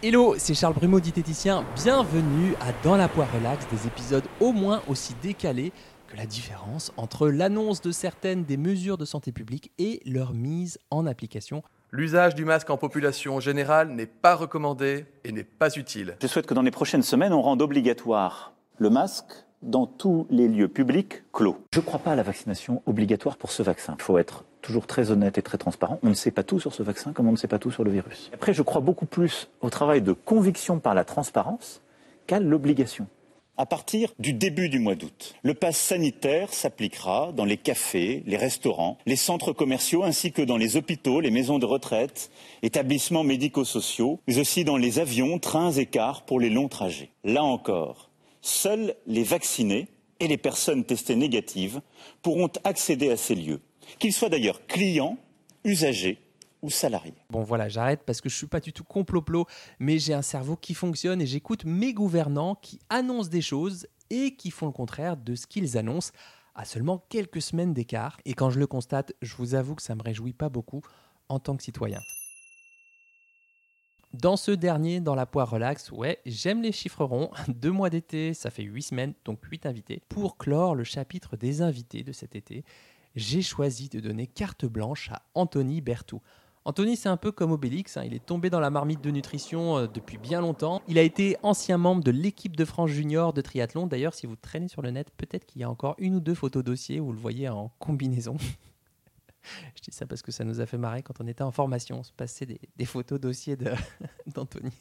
Hello, c'est Charles Brumeau, diététicien. Bienvenue à Dans la poire relax, des épisodes au moins aussi décalés que la différence entre l'annonce de certaines des mesures de santé publique et leur mise en application. L'usage du masque en population générale n'est pas recommandé et n'est pas utile. Je souhaite que dans les prochaines semaines, on rende obligatoire le masque dans tous les lieux publics clos. Je ne crois pas à la vaccination obligatoire pour ce vaccin. Il faut être toujours très honnête et très transparent. On ne sait pas tout sur ce vaccin comme on ne sait pas tout sur le virus. Après, je crois beaucoup plus au travail de conviction par la transparence qu'à l'obligation. À partir du début du mois d'août, le pass sanitaire s'appliquera dans les cafés, les restaurants, les centres commerciaux ainsi que dans les hôpitaux, les maisons de retraite, établissements médico-sociaux, mais aussi dans les avions, trains et cars pour les longs trajets. Là encore, seuls les vaccinés et les personnes testées négatives pourront accéder à ces lieux, qu'ils soient d'ailleurs clients, usagers ou salariés. Bon voilà, j'arrête parce que je suis pas du tout complot mais j'ai un cerveau qui fonctionne et j'écoute mes gouvernants qui annoncent des choses et qui font le contraire de ce qu'ils annoncent à seulement quelques semaines d'écart. Et quand je le constate, je vous avoue que ça me réjouit pas beaucoup en tant que citoyen. Dans ce dernier, dans la poire relax, ouais, j'aime les chiffres ronds. Deux mois d'été, ça fait huit semaines, donc huit invités. Pour clore le chapitre des invités de cet été, j'ai choisi de donner carte blanche à Anthony Berthoud. Anthony, c'est un peu comme Obélix, hein. il est tombé dans la marmite de nutrition euh, depuis bien longtemps. Il a été ancien membre de l'équipe de France junior de triathlon. D'ailleurs, si vous traînez sur le net, peut-être qu'il y a encore une ou deux photos dossiers où vous le voyez en combinaison. Je dis ça parce que ça nous a fait marrer quand on était en formation. On se passait des, photos dossiers d'Anthony.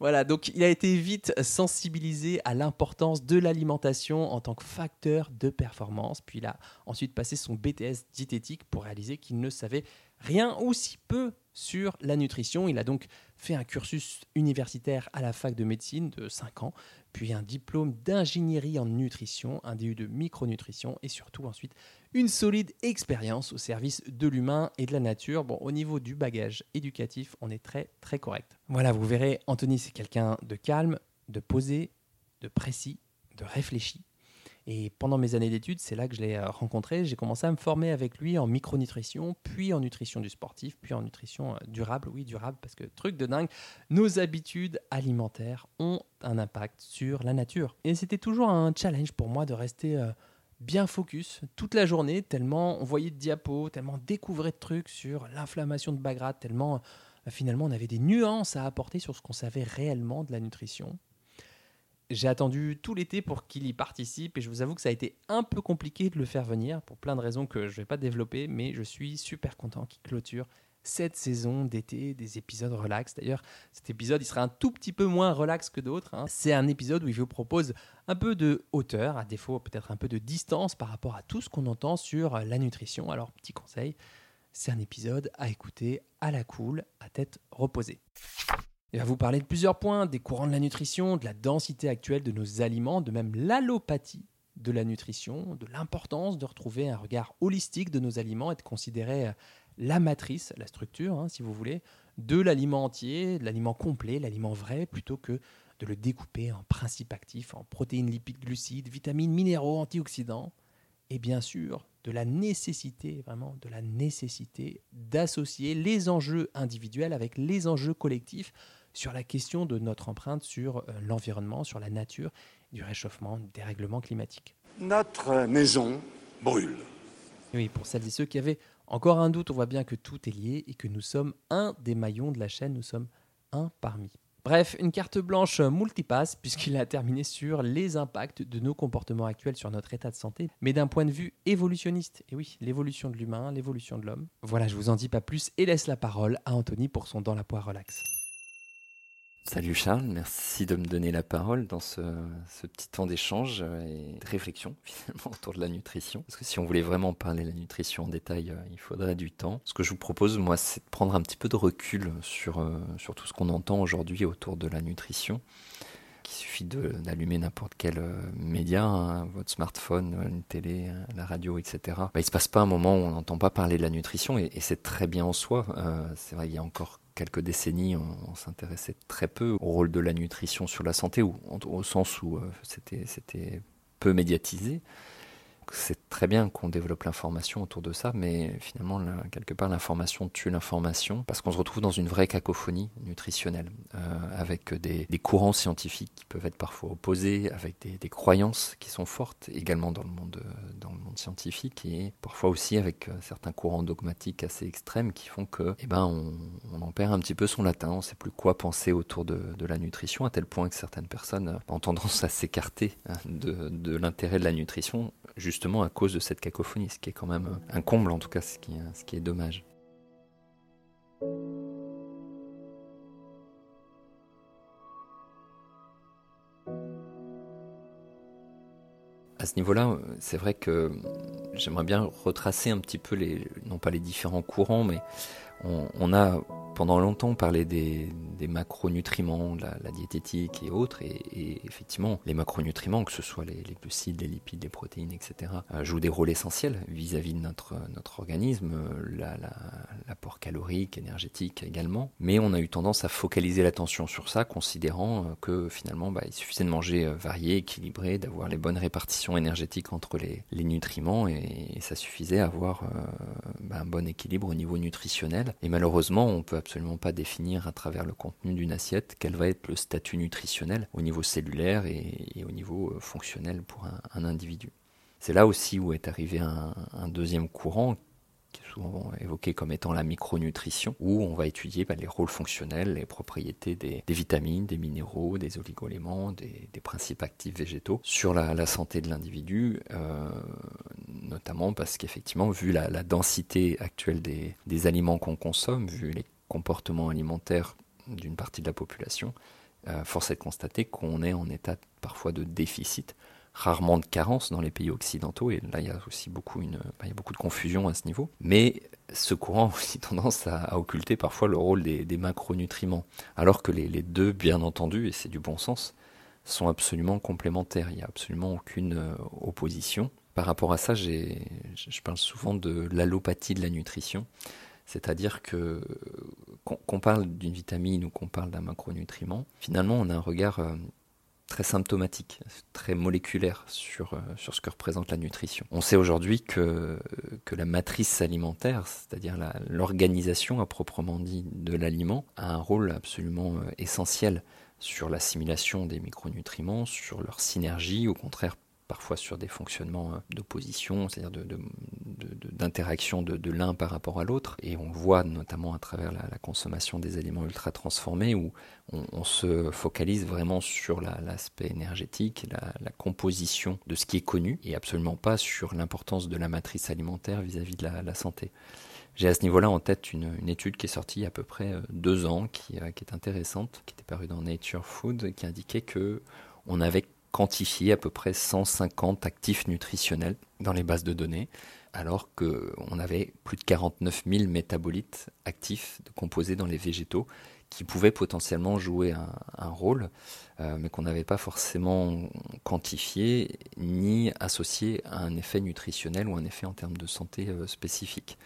Voilà, donc il a été vite sensibilisé à l'importance de l'alimentation en tant que facteur de performance. Puis il a ensuite passé son BTS diététique pour réaliser qu'il ne savait rien ou si peu sur la nutrition. Il a donc fait un cursus universitaire à la fac de médecine de 5 ans, puis un diplôme d'ingénierie en nutrition, un DU de micronutrition et surtout ensuite une solide expérience au service de l'humain et de la nature. Bon, au niveau du bagage éducatif, on est très très correct. Voilà, vous verrez, Anthony c'est quelqu'un de calme, de posé, de précis, de réfléchi et pendant mes années d'études, c'est là que je l'ai euh, rencontré. J'ai commencé à me former avec lui en micronutrition, puis en nutrition du sportif, puis en nutrition euh, durable. Oui, durable, parce que truc de dingue, nos habitudes alimentaires ont un impact sur la nature. Et c'était toujours un challenge pour moi de rester euh, bien focus toute la journée, tellement on voyait de diapos, tellement on découvrait de trucs sur l'inflammation de Bagrad, tellement finalement on avait des nuances à apporter sur ce qu'on savait réellement de la nutrition. J'ai attendu tout l'été pour qu'il y participe et je vous avoue que ça a été un peu compliqué de le faire venir pour plein de raisons que je ne vais pas développer, mais je suis super content qu'il clôture cette saison d'été des épisodes relax. D'ailleurs, cet épisode, il sera un tout petit peu moins relax que d'autres. Hein. C'est un épisode où il vous propose un peu de hauteur, à défaut peut-être un peu de distance par rapport à tout ce qu'on entend sur la nutrition. Alors, petit conseil, c'est un épisode à écouter à la cool, à tête reposée. Il va vous parler de plusieurs points, des courants de la nutrition, de la densité actuelle de nos aliments, de même l'allopathie de la nutrition, de l'importance de retrouver un regard holistique de nos aliments et de considérer euh, la matrice, la structure, hein, si vous voulez, de l'aliment entier, de l'aliment complet, l'aliment vrai, plutôt que de le découper en principes actifs, en protéines, lipides, glucides, vitamines, minéraux, antioxydants, et bien sûr de la nécessité, vraiment de la nécessité d'associer les enjeux individuels avec les enjeux collectifs sur la question de notre empreinte sur euh, l'environnement, sur la nature, du réchauffement, des règlements climatiques. Notre maison brûle. Oui, pour celles et ceux qui avaient encore un doute, on voit bien que tout est lié et que nous sommes un des maillons de la chaîne, nous sommes un parmi. Bref, une carte blanche multipasse puisqu'il a terminé sur les impacts de nos comportements actuels sur notre état de santé, mais d'un point de vue évolutionniste. Et oui, l'évolution de l'humain, l'évolution de l'homme. Voilà, je vous en dis pas plus et laisse la parole à Anthony pour son Dans la poire relax. Salut Charles, merci de me donner la parole dans ce, petit temps d'échange et de réflexion finalement autour de la nutrition. Parce que si on voulait vraiment parler de la nutrition en détail, euh, il faudrait du temps. Ce que je vous propose, moi, c'est de prendre un petit peu de recul sur, euh, sur tout ce qu'on entend aujourd'hui autour de la nutrition. Il suffit d'allumer n'importe quel euh, média, hein, votre smartphone, une télé, la radio, etc. Bah, il ne se passe pas un moment où on n'entend pas parler de la nutrition et, c'est très bien en soi. c'est vrai, il y a encore quelques décennies, on, s'intéressait très peu au rôle de la nutrition sur la santé, ou, au sens où euh, c'était peu médiatisé. C'est très bien qu'on développe l'information autour de ça, mais finalement, quelque part, l'information tue l'information parce qu'on se retrouve dans une vraie cacophonie nutritionnelle, euh, avec des, courants scientifiques qui peuvent être parfois opposés, avec des, croyances qui sont fortes également dans le monde, dans le monde scientifique, et parfois aussi avec euh, certains courants dogmatiques assez extrêmes qui font que, eh ben, on, en perd un petit peu son latin, on ne sait plus quoi penser autour de, la nutrition, à tel point que certaines personnes ont tendance à s'écarter hein, de l'intérêt de la nutrition justement à cause de cette cacophonie, ce qui est quand même un comble en tout cas, ce qui, est dommage. À ce niveau-là, c'est vrai que j'aimerais bien retracer un petit peu les, non pas les différents courants, mais on, a pendant longtemps parlé des, macronutriments, la, diététique et autres, et, effectivement, les macronutriments, que ce soit les, glucides, les lipides, les protéines, etc., euh, jouent des rôles essentiels vis-à-vis de notre, organisme, l'apport calorique, énergétique également. Mais on a eu tendance à focaliser l'attention sur ça, considérant euh, que finalement, bah, il suffisait de manger euh, varié, équilibré, d'avoir les bonnes répartitions énergétiques entre les, nutriments, et, ça suffisait à avoir bah, un bon équilibre au niveau nutritionnel. Et malheureusement, on ne peut absolument pas définir à travers le contenu d'une assiette quel va être le statut nutritionnel au niveau cellulaire et, au niveau euh, fonctionnel pour un, individu. C'est là aussi où est arrivé un, un deuxième courant qui est souvent évoqué comme étant la micronutrition, où on va étudier bah, les rôles fonctionnels, les propriétés des, vitamines, des minéraux, des oligoéléments, des, principes actifs végétaux sur la, santé de l'individu, euh, notamment parce qu'effectivement, vu la, densité actuelle des, aliments qu'on consomme, vu les comportements alimentaires d'une partie de la population, euh, force est de constater qu'on est en état parfois de déficit rarement de carence dans les pays occidentaux, et là il y a aussi beaucoup, une, il y a beaucoup de confusion à ce niveau. Mais ce courant a aussi tendance à, occulter parfois le rôle des, macronutriments, alors que les, deux, bien entendu, et c'est du bon sens, sont absolument complémentaires, il n'y a absolument aucune euh, opposition. Par rapport à ça, je parle souvent de l'allopathie de la nutrition, c'est-à-dire que qu'on parle d'une vitamine ou qu'on parle d'un macronutriment, finalement on a un regard euh, très symptomatique, très moléculaire sur, euh, sur ce que représente la nutrition. On sait aujourd'hui que, que la matrice alimentaire, c'est-à-dire l'organisation à proprement dit de l'aliment, a un rôle absolument euh, essentiel sur l'assimilation des micronutriments, sur leur synergie, au contraire parfois sur des fonctionnements euh, d'opposition, c'est-à-dire d'interaction de, de, l'un par rapport à l'autre. Et on le voit notamment à travers la, consommation des aliments ultra transformés, où on, se focalise vraiment sur l'aspect énergétique, la, composition de ce qui est connu, et absolument pas sur l'importance de la matrice alimentaire vis-à-vis de la, santé. J'ai à ce niveau-là en tête une, étude qui est sortie il y a à peu près euh, deux ans, qui, euh, qui est intéressante, qui était parue dans Nature Food, qui indiquait que on avait quantifié à peu près 150 actifs nutritionnels dans les bases de données, alors qu'on avait plus de 49 000 métabolites actifs composés dans les végétaux qui pouvaient potentiellement jouer un, rôle, euh, mais qu'on n'avait pas forcément quantifié ni associé à un effet nutritionnel ou un effet en termes de santé euh, spécifique.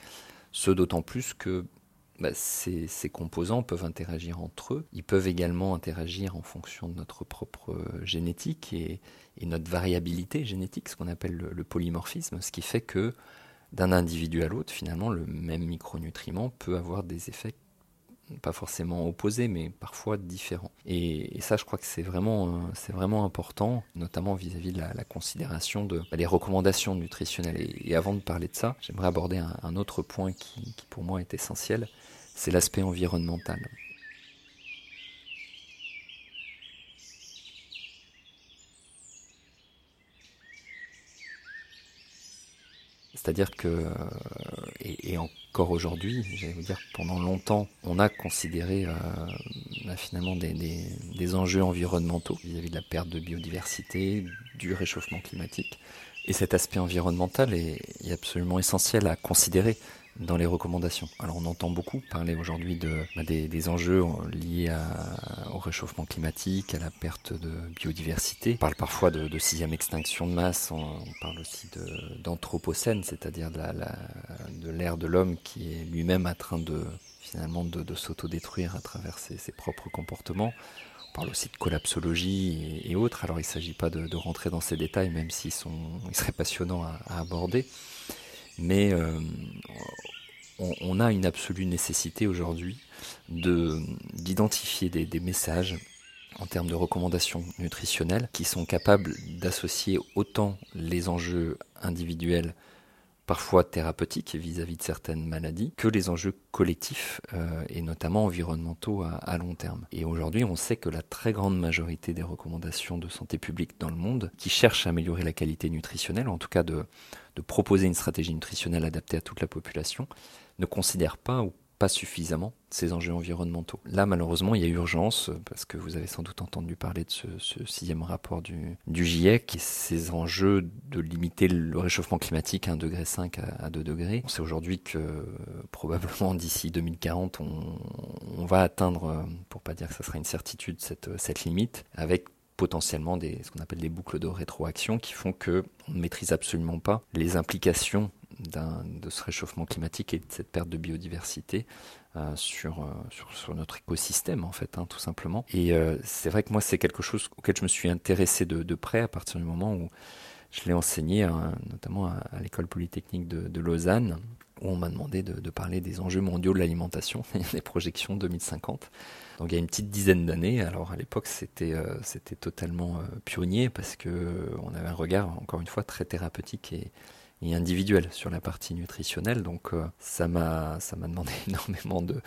Ce d'autant plus que bah, ces, composants peuvent interagir entre eux. Ils peuvent également interagir en fonction de notre propre euh, génétique et, notre variabilité génétique, ce qu'on appelle le, polymorphisme, ce qui fait que d'un individu à l'autre, finalement, le même micronutriment peut avoir des effets pas forcément opposés, mais parfois différents. Et, ça, je crois que c'est vraiment, euh, c'est vraiment important, notamment vis-à-vis de la, considération de bah, recommandations nutritionnelles. Et, avant de parler de ça, j'aimerais aborder un, autre point qui, pour moi est essentiel, c'est l'aspect environnemental. C'est-à-dire que, euh, et, encore aujourd'hui, j'allais vous dire, pendant longtemps, on a considéré euh, bah, finalement des, enjeux environnementaux vis-à-vis de la perte de biodiversité, du réchauffement climatique. Et cet aspect environnemental est absolument essentiel à considérer dans les recommandations. Alors on entend beaucoup parler aujourd'hui de, bah, des, enjeux liés au réchauffement climatique, à la perte de biodiversité. On parle parfois de, sixième extinction de masse, on, parle aussi d'anthropocène, c'est-à-dire de l'ère de l'homme qui est lui-même en train de finalement de, s'autodétruire à travers ses, propres comportements. On parle aussi de collapsologie et, autres. Alors il ne s'agit pas de, rentrer dans ces détails, même s'ils sont, ils seraient passionnants à, aborder. Mais euh, on, a une absolue nécessité aujourd'hui de, d'identifier des messages en termes de recommandations nutritionnelles qui sont capables d'associer autant les enjeux individuels parfois thérapeutiques vis-à-vis de certaines maladies, que les enjeux collectifs euh, et notamment environnementaux à, long terme. Et aujourd'hui, on sait que la très grande majorité des recommandations de santé publique dans le monde, qui cherchent à améliorer la qualité nutritionnelle, en tout cas de, de proposer une stratégie nutritionnelle adaptée à toute la population, ne considèrent pas ou pas suffisamment ces enjeux environnementaux. Là, malheureusement, il y a urgence, parce que vous avez sans doute entendu parler de ce, sixième rapport du, GIEC, et ces enjeux de limiter le réchauffement climatique à 1,5 degré à, 2 degrés. On sait aujourd'hui que probablement d'ici 2040, on, va atteindre, pour pas dire que ça sera une certitude, cette, cette limite, avec potentiellement des, ce qu'on appelle des boucles de rétroaction qui font que on ne maîtrise absolument pas les implications de ce réchauffement climatique et de cette perte de biodiversité euh, sur, euh, sur, sur, notre écosystème en fait, hein, tout simplement. Et euh, c'est vrai que moi c'est quelque chose auquel je me suis intéressé de, de près à partir du moment où je l'ai enseigné, notamment à, l'école polytechnique de, de, Lausanne, où on m'a demandé de, parler des enjeux mondiaux de l'alimentation et des projections 2050. Donc il y a une petite dizaine d'années, alors à l'époque c'était c'était totalement pionnier parce que on avait un regard encore une fois très thérapeutique et et individuel sur la partie nutritionnelle. Donc euh, ça m'a ça m'a demandé énormément de,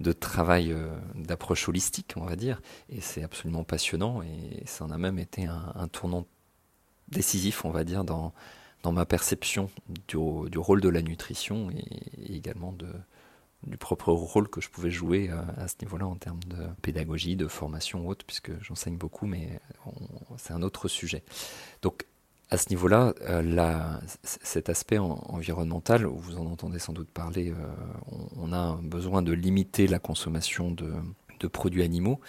de travail euh, d'approche holistique, on va dire, et c'est absolument passionnant et ça en a même été un, tournant décisif, on va dire, dans dans ma perception du, du rôle de la nutrition et, également de du propre rôle que je pouvais jouer à, à ce niveau-là en termes de pédagogie, de formation ou autre, puisque j'enseigne beaucoup, mais c'est un autre sujet. Donc à ce niveau-là, euh, cet aspect environnemental, vous en entendez sans doute parler, euh, on, a besoin de limiter la consommation de, produits animaux,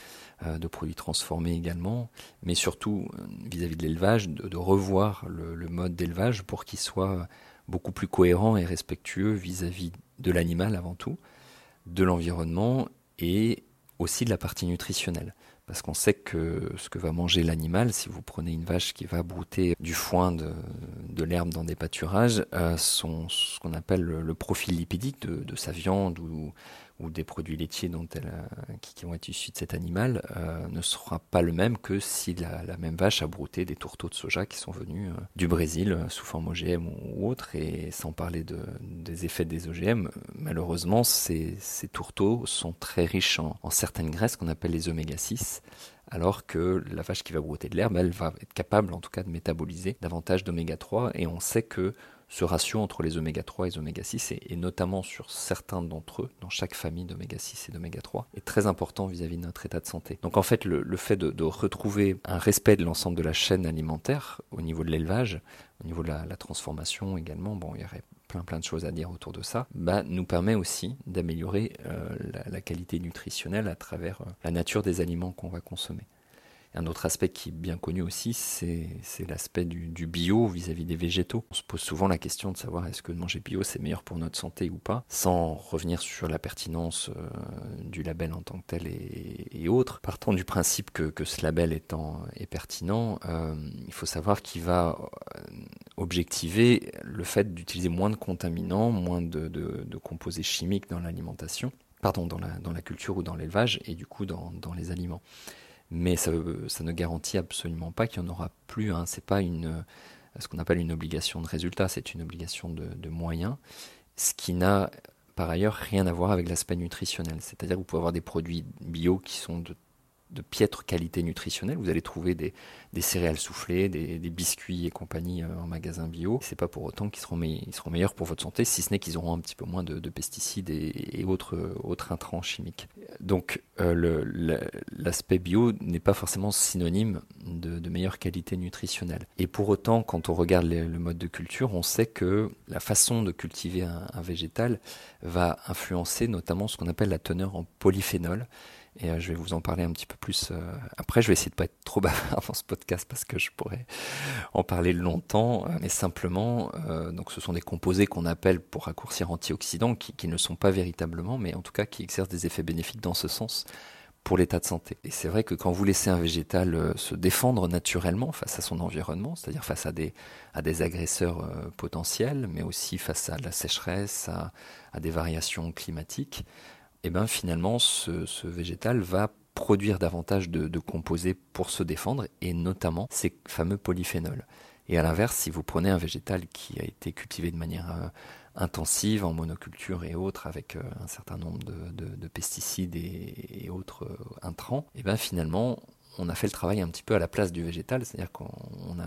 euh, de produits transformés également, mais surtout vis-à-vis de l'élevage, de, revoir le, mode d'élevage pour qu'il soit beaucoup plus cohérent et respectueux vis-à-vis de l'animal avant tout, de l'environnement et aussi de la partie nutritionnelle parce qu'on sait que ce que va manger l'animal, si vous prenez une vache qui va brouter du foin, de, l'herbe dans des pâturages, euh, ce qu'on appelle le, profil lipidique de, sa viande ou, ou des produits laitiers dont elle, euh, qui, vont être issus de cet animal euh, ne sera pas le même que si la, même vache a brouté des tourteaux de soja qui sont venus euh, du Brésil sous forme OGM ou, autre. Et sans parler de, des effets des OGM, malheureusement, ces, ces tourteaux sont très riches en, en certaines graisses qu'on appelle les oméga 6 alors que la vache qui va brouter de l'herbe, elle va être capable en tout cas de métaboliser davantage d'oméga 3 et on sait que ce ratio entre les oméga 3 et les oméga 6, et, notamment sur certains d'entre eux, dans chaque famille d'oméga 6 et d'oméga 3, est très important vis-à-vis de notre état de santé. Donc en fait, le, fait de, retrouver un respect de l'ensemble de la chaîne alimentaire au niveau de l'élevage, au niveau de la, transformation également, bon, il y aurait plein plein de choses à dire autour de ça, bah, nous permet aussi d'améliorer euh, la, qualité nutritionnelle à travers euh, la nature des aliments qu'on va consommer. Un autre aspect qui est bien connu aussi, c'est l'aspect du, bio vis-à-vis des végétaux. On se pose souvent la question de savoir est-ce que manger bio c'est meilleur pour notre santé ou pas, sans revenir sur la pertinence euh, du label en tant que tel et, autres. Partant du principe que, ce label est pertinent, euh, il faut savoir qu'il va euh, objectiver le fait d'utiliser moins de contaminants, moins de, composés chimiques dans l'alimentation pardon, dans la, culture ou dans l'élevage et du coup dans les aliments mais ça, ne garantit absolument pas qu'il n'y en aura plus. Hein. C'est pas une, ce qu'on appelle une obligation de résultat, c'est une obligation de, de moyens, ce qui n'a par ailleurs rien à voir avec l'aspect nutritionnel. C'est-à-dire que vous pouvez avoir des produits bio qui sont de de piètre qualité nutritionnelle. Vous allez trouver des, céréales soufflées, des, biscuits et compagnie euh, en magasin bio. C'est pas pour autant qu'ils seront, meilleurs pour votre santé, si ce n'est qu'ils auront un petit peu moins de, pesticides et, autres, autres intrants chimiques. Donc euh, l'aspect bio n'est pas forcément synonyme de, meilleure qualité nutritionnelle. Et pour autant, quand on regarde le mode de culture, on sait que la façon de cultiver un, un végétal va influencer notamment ce qu'on appelle la teneur en polyphénol et euh, je vais vous en parler un petit peu plus euh, après. Je vais essayer de pas être trop bavard dans ce podcast parce que je pourrais en parler longtemps. Euh, mais simplement, donc ce sont des composés qu'on appelle pour raccourcir antioxydants, qui, qui ne sont pas véritablement, mais en tout cas qui exercent des effets bénéfiques dans ce sens pour l'état de santé. Et c'est vrai que quand vous laissez un végétal se défendre naturellement face à son environnement, c'est-à-dire face à des, agresseurs potentiels, mais aussi face à la sécheresse, à, des variations climatiques, et eh ben finalement ce, végétal va produire davantage de, composés pour se défendre, et notamment ces fameux polyphénols. Et à l'inverse, si vous prenez un végétal qui a été cultivé de manière euh, intensive en monoculture et autres avec euh, un certain nombre de, pesticides et, autres euh, intrants, et bien finalement on a fait le travail un petit peu à la place du végétal, c'est-à-dire qu'on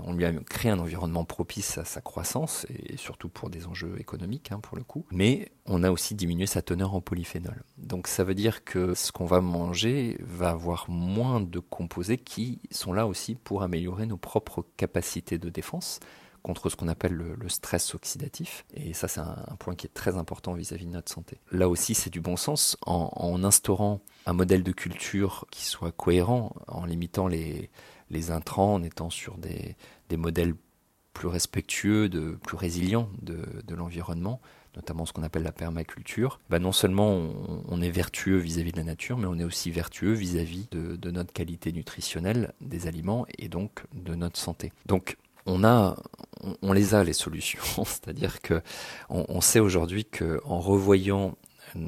on lui a créé un environnement propice à sa croissance, et surtout pour des enjeux économiques, hein, pour le coup, mais on a aussi diminué sa teneur en polyphénol. Donc ça veut dire que ce qu'on va manger va avoir moins de composés qui sont là aussi pour améliorer nos propres capacités de défense, contre ce qu'on appelle le, stress oxydatif. Et ça, c'est un, point qui est très important vis-à-vis de notre santé. Là aussi, c'est du bon sens en, instaurant un modèle de culture qui soit cohérent, en limitant les, les intrants, en étant sur des, des modèles plus respectueux, de, plus résilients de, de l'environnement, notamment ce qu'on appelle la permaculture, bah non seulement on, est vertueux vis-à-vis de la nature, mais on est aussi vertueux vis-à-vis de, de, notre qualité nutritionnelle des aliments et donc de notre santé. Donc on les a les solutions. C'est-à-dire que on, sait aujourd'hui que en revoyant euh,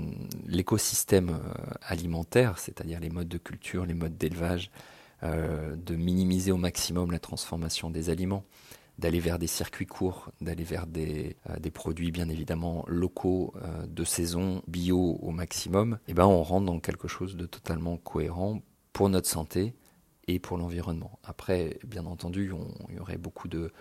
l'écosystème euh, alimentaire, c'est-à-dire les modes de culture, les modes d'élevage, euh, de minimiser au maximum la transformation des aliments, d'aller vers des circuits courts, d'aller vers des, produits bien évidemment locaux, de saison, bio au maximum, et eh ben on rentre dans quelque chose de totalement cohérent pour notre santé et pour l'environnement. Après, bien entendu, il y aurait beaucoup de,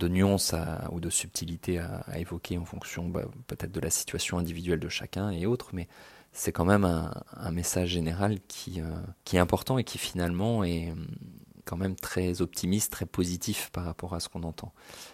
nuances ou de subtilités à, évoquer en fonction bah, peut-être de la situation individuelle de chacun et autres, mais c'est quand même un, message général euh, qui est important et qui finalement est, quand même très optimiste, très positif par rapport à ce qu'on entend.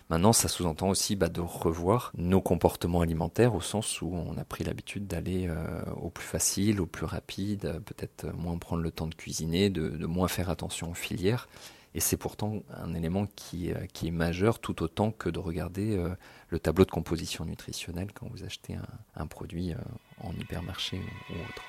Maintenant, ça sous-entend aussi bah, de revoir nos comportements alimentaires au sens où on a pris l'habitude d'aller euh, au plus facile, au plus rapide, peut-être moins prendre le temps de cuisiner, de, moins faire attention aux filières. Et c'est pourtant un élément qui, euh, est majeur tout autant que de regarder euh, le tableau de composition nutritionnelle quand vous achetez un, produit en hypermarché ou autre.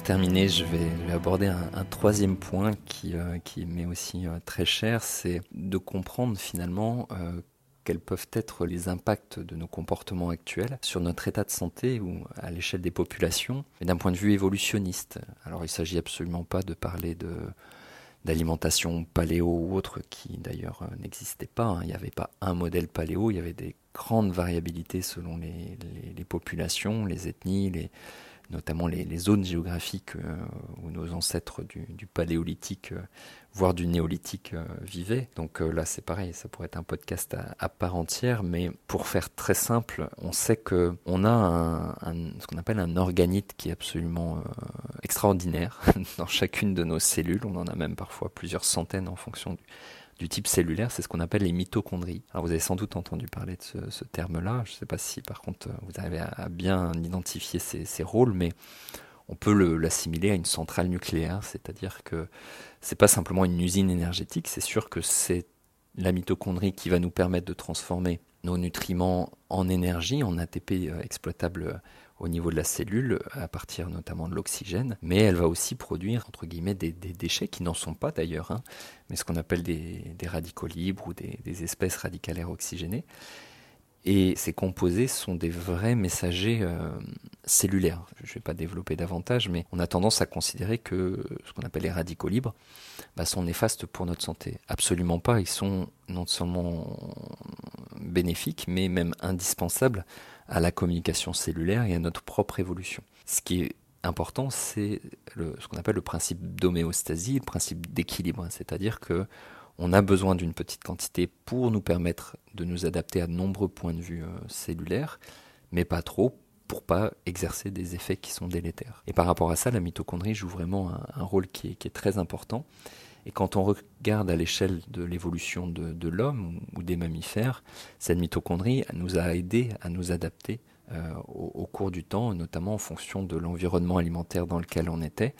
Pour terminer, je vais, aborder un, troisième point qui, euh, qui m'est aussi euh, très cher, c'est de comprendre finalement euh, quels peuvent être les impacts de nos comportements actuels sur notre état de santé ou à l'échelle des populations, et d'un point de vue évolutionniste. Alors il ne s'agit absolument pas de parler de d'alimentation paléo ou autre qui d'ailleurs n'existait pas. Hein. Il n'y avait pas un modèle paléo, il y avait des grandes variabilités selon les, les populations, les ethnies, les, notamment les, zones géographiques euh, où nos ancêtres du, paléolithique, euh, voire du néolithique, euh, vivaient. Donc là, c'est pareil, ça pourrait être un podcast à, part entière, mais pour faire très simple, on sait que on a ce qu'on appelle un organite qui est absolument extraordinaire dans chacune de nos cellules. On en a même parfois plusieurs centaines en fonction du, du type cellulaire, c'est ce qu'on appelle les mitochondries. Alors vous avez sans doute entendu parler de ce, terme-là, je ne sais pas si par contre vous arrivez à, bien identifier ces, rôles, mais on peut l'assimiler à une centrale nucléaire, c'est-à-dire que c'est pas simplement une usine énergétique, c'est sûr que c'est la mitochondrie qui va nous permettre de transformer nos nutriments en énergie, en ATP euh, exploitable au niveau de la cellule, à partir notamment de l'oxygène, mais elle va aussi produire, des, déchets qui n'en sont pas d'ailleurs, hein, mais ce qu'on appelle des, radicaux libres ou des, espèces radicalaires oxygénées. Et ces composés sont des vrais messagers euh, cellulaires. Je ne vais pas développer davantage, mais on a tendance à considérer que ce qu'on appelle les radicaux libres bah, sont néfastes pour notre santé. Absolument pas. Ils sont non seulement bénéfiques, mais même indispensables à la communication cellulaire et à notre propre évolution. Ce qui est important, c'est ce qu'on appelle le principe d'homéostasie, le principe d'équilibre, c'est-à-dire que on a besoin d'une petite quantité pour nous permettre de nous adapter à de nombreux points de vue euh, cellulaires, mais pas trop pour pas exercer des effets qui sont délétères. Et par rapport à ça, la mitochondrie joue vraiment un, rôle qui est, très important. Et quand on regarde à l'échelle de l'évolution de, l'homme ou des mammifères, cette mitochondrie nous a aidé à nous adapter euh, au, cours du temps, notamment en fonction de l'environnement alimentaire dans lequel on était,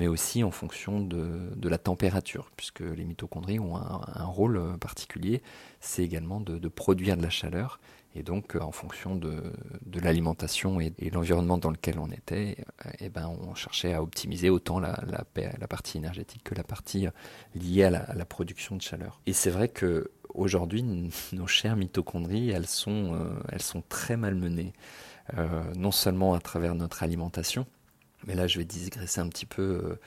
mais aussi en fonction de, la température, puisque les mitochondries ont un, rôle particulier, c'est également de, produire de la chaleur. Et donc, en fonction de, l'alimentation et, et l'environnement dans lequel on était, eh ben, on cherchait à optimiser autant la, partie énergétique que la partie liée à la, production de chaleur. Et c'est vrai que aujourd'hui, nos chères mitochondries, elles sont, euh, très malmenées, euh, non seulement à travers notre alimentation, mais là je vais digresser un petit peu euh,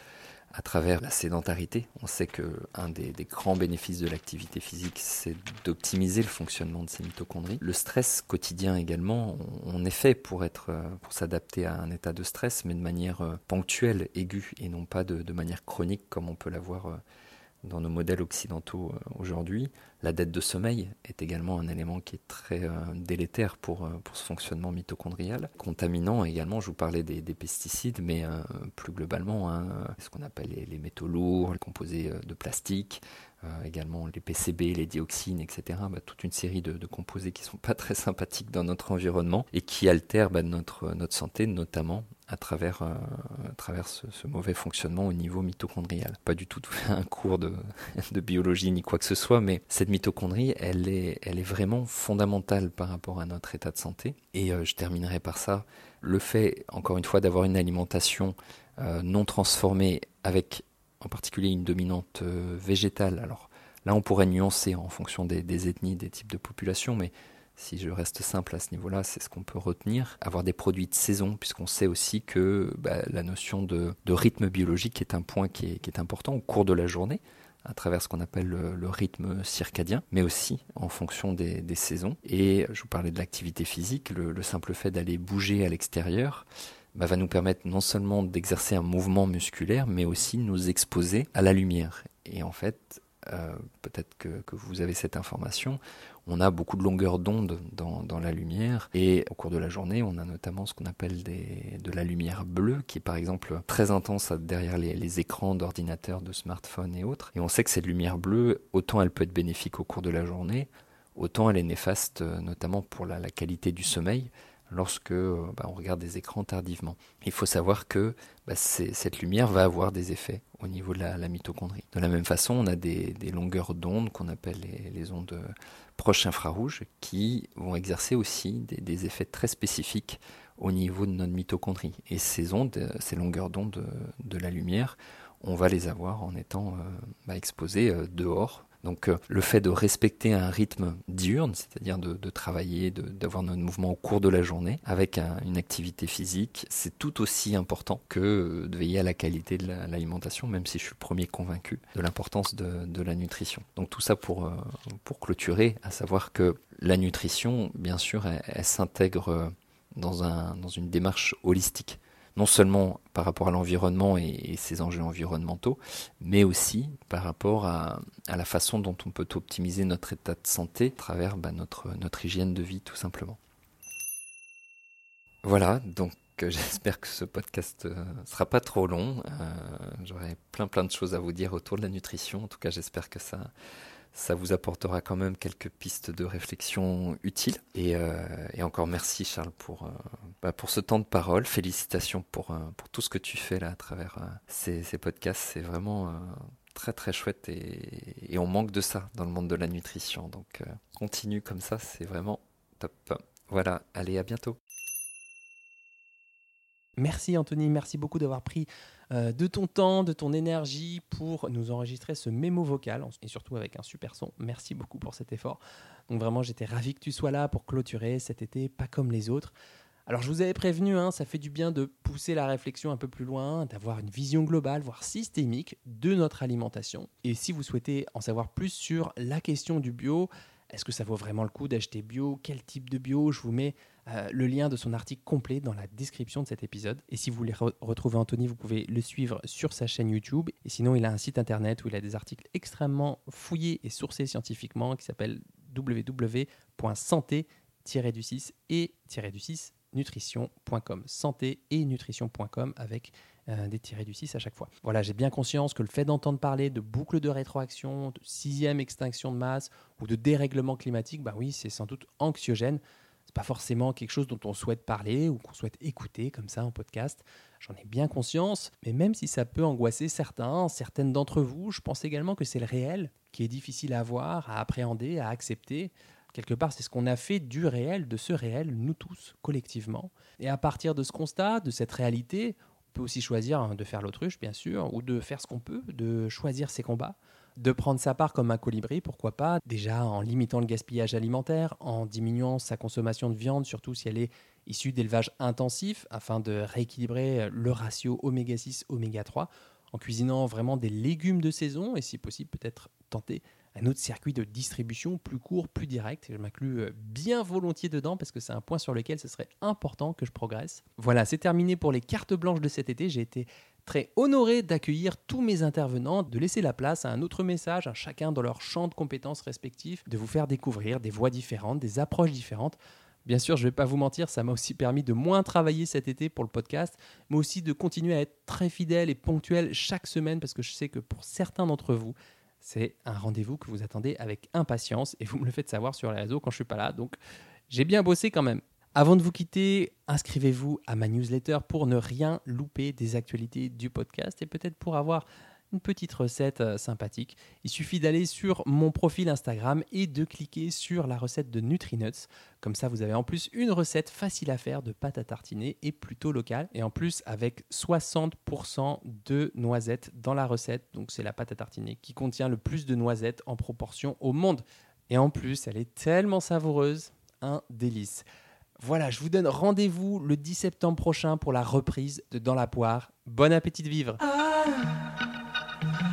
à travers la sédentarité. On sait qu'un des, des grands bénéfices de l'activité physique, c'est d'optimiser le fonctionnement de ces mitochondries. Le stress quotidien également, on, est fait pour, être, pour s'adapter à un état de stress, mais de manière ponctuelle, aiguë, et non pas de manière chronique comme on peut l'avoir dans nos modèles occidentaux aujourd'hui. La dette de sommeil est également un élément qui est très euh, délétère pour, euh, pour ce fonctionnement mitochondrial. Contaminant également, je vous parlais des, des pesticides, mais euh, plus globalement, hein, ce qu'on appelle les, métaux lourds, les composés de plastique, euh, également les PCB, les dioxines, etc. Bah, toute une série de, composés qui sont pas très sympathiques dans notre environnement et qui altèrent bah, notre, santé, notamment à travers, euh, ce, mauvais fonctionnement au niveau mitochondrial. Pas du tout un cours de, biologie ni quoi que ce soit, mais cette mitochondrie, elle est, vraiment fondamentale par rapport à notre état de santé. Et euh, je terminerai par ça. Le fait, encore une fois, d'avoir une alimentation non transformée avec en particulier une dominante euh, végétale. Alors là, on pourrait nuancer en fonction des, ethnies, des types de populations, mais si je reste simple à ce niveau-là, c'est ce qu'on peut retenir. Avoir des produits de saison, puisqu'on sait aussi que bah, la notion de, rythme biologique est un point qui est, important au cours de la journée à travers ce qu'on appelle le, rythme circadien, mais aussi en fonction des, saisons. Et je vous parlais de l'activité physique, le simple fait d'aller bouger à l'extérieur, bah, va nous permettre non seulement d'exercer un mouvement musculaire, mais aussi de nous exposer à la lumière. Et en fait, euh, peut-être que, que, vous avez cette information, on a beaucoup de longueur d'onde dans, dans, la lumière et au cours de la journée, on a notamment ce qu'on appelle de la lumière bleue qui est par exemple très intense derrière les, écrans d'ordinateurs, de smartphones et autres. Et on sait que cette lumière bleue, autant elle peut être bénéfique au cours de la journée, autant elle est néfaste notamment pour la qualité du sommeil lorsque bah, on regarde des écrans tardivement. Il faut savoir que bah, cette lumière va avoir des effets au niveau de la, mitochondrie. De la même façon, on a des, longueurs d'onde qu'on appelle les, ondes proches infrarouges qui vont exercer aussi des, effets très spécifiques au niveau de notre mitochondrie. Et ces ondes, ces longueurs d'onde de, de, la lumière, on va les avoir en étant euh, bah, exposés euh, dehors donc euh, le fait de respecter un rythme diurne, c'est-à-dire de, de, travailler, d'avoir notre mouvement au cours de la journée avec un, une activité physique, c'est tout aussi important que euh, de veiller à la qualité de l'alimentation, la, même si je suis le premier convaincu de l'importance de, la nutrition. Donc tout ça pour, euh, pour clôturer, à savoir que la nutrition, bien sûr, elle, elle s'intègre dans, un, dans une démarche holistique non seulement par rapport à l'environnement et, ses enjeux environnementaux, mais aussi par rapport à, la façon dont on peut optimiser notre état de santé à travers bah, notre, hygiène de vie tout simplement. Voilà, donc euh, j'espère que ce podcast euh, sera pas trop long. Euh, J'aurai plein plein de choses à vous dire autour de la nutrition. En tout cas, j'espère que ça ça vous apportera quand même quelques pistes de réflexion utiles. Et, euh, et encore merci Charles pour, euh, bah pour ce temps de parole. Félicitations pour, euh, pour tout ce que tu fais là à travers ces, ces, podcasts. C'est vraiment très très chouette et, et, on manque de ça dans le monde de la nutrition. Donc continue comme ça, c'est vraiment top. Voilà, allez à bientôt. Merci Anthony, merci beaucoup d'avoir pris de ton temps, de ton énergie pour nous enregistrer ce mémo vocal et surtout avec un super son. Merci beaucoup pour cet effort. Donc vraiment, j'étais ravi que tu sois là pour clôturer cet été pas comme les autres. Alors je vous avais prévenu, hein, ça fait du bien de pousser la réflexion un peu plus loin, d'avoir une vision globale, voire systémique de notre alimentation. Et si vous souhaitez en savoir plus sur la question du bio, est-ce que ça vaut vraiment le coup d'acheter bio? Quel type de bio? Je vous mets euh, le lien de son article complet dans la description de cet épisode. Et si vous voulez re retrouver Anthony, vous pouvez le suivre sur sa chaîne YouTube. Et sinon, il a un site internet où il a des articles extrêmement fouillés et sourcés scientifiquement qui s'appelle www.santé-du6 et-du6 nutrition.com santé et nutrition.com avec euh, des tirés du 6 à chaque fois. Voilà, j'ai bien conscience que le fait d'entendre parler de boucles de rétroaction, de sixième extinction de masse ou de dérèglement climatique, bah oui, c'est sans doute anxiogène. C'est pas forcément quelque chose dont on souhaite parler ou qu'on souhaite écouter comme ça en podcast. J'en ai bien conscience, mais même si ça peut angoisser certains, certaines d'entre vous, je pense également que c'est le réel qui est difficile à voir, à appréhender, à accepter. Quelque part, c'est ce qu'on a fait du réel, de ce réel, nous tous, collectivement. Et à partir de ce constat, de cette réalité, peut aussi choisir hein, de faire l'autruche, bien sûr, ou de faire ce qu'on peut, de choisir ses combats de prendre sa part comme un colibri, pourquoi pas, déjà en limitant le gaspillage alimentaire, en diminuant sa consommation de viande, surtout si elle est issue d'élevage intensif, afin de rééquilibrer le ratio oméga 6, oméga 3, en cuisinant vraiment des légumes de saison et si possible peut-être tenter un autre circuit de distribution plus court, plus direct. Je m'inclus euh, bien volontiers dedans parce que c'est un point sur lequel ce serait important que je progresse. Voilà, c'est terminé pour les cartes blanches de cet été. J'ai été très honoré d'accueillir tous mes intervenants, de laisser la place à un autre message, à chacun dans leur champ de compétences respectifs, de vous faire découvrir des voix différentes, des approches différentes. Bien sûr, je ne vais pas vous mentir, ça m'a aussi permis de moins travailler cet été pour le podcast, mais aussi de continuer à être très fidèle et ponctuel chaque semaine parce que je sais que pour certains d'entre vous, c'est un rendez-vous que vous attendez avec impatience et vous me le faites savoir sur les réseaux quand je suis pas là. Donc, j'ai bien bossé quand même. Avant de vous quitter, inscrivez-vous à ma newsletter pour ne rien louper des actualités du podcast et peut-être pour avoir une petite recette euh, sympathique. Il suffit d'aller sur mon profil Instagram et de cliquer sur la recette de NutriNuts. Comme ça, vous avez en plus une recette facile à faire de pâte à tartiner et plutôt locale. Et en plus, avec 60% de noisettes dans la recette. Donc, c'est la pâte à tartiner qui contient le plus de noisettes en proportion au monde. Et en plus, elle est tellement savoureuse. Un délice. Voilà, je vous donne rendez-vous le 10 septembre prochain pour la reprise de Dans la poire. Bon appétit de vivre. I,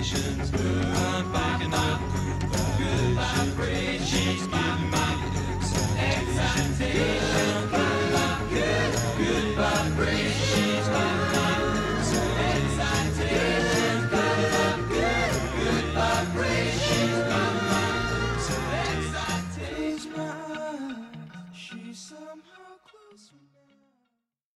vibrations. I'm picking up good vibrations. She's giving me excitation.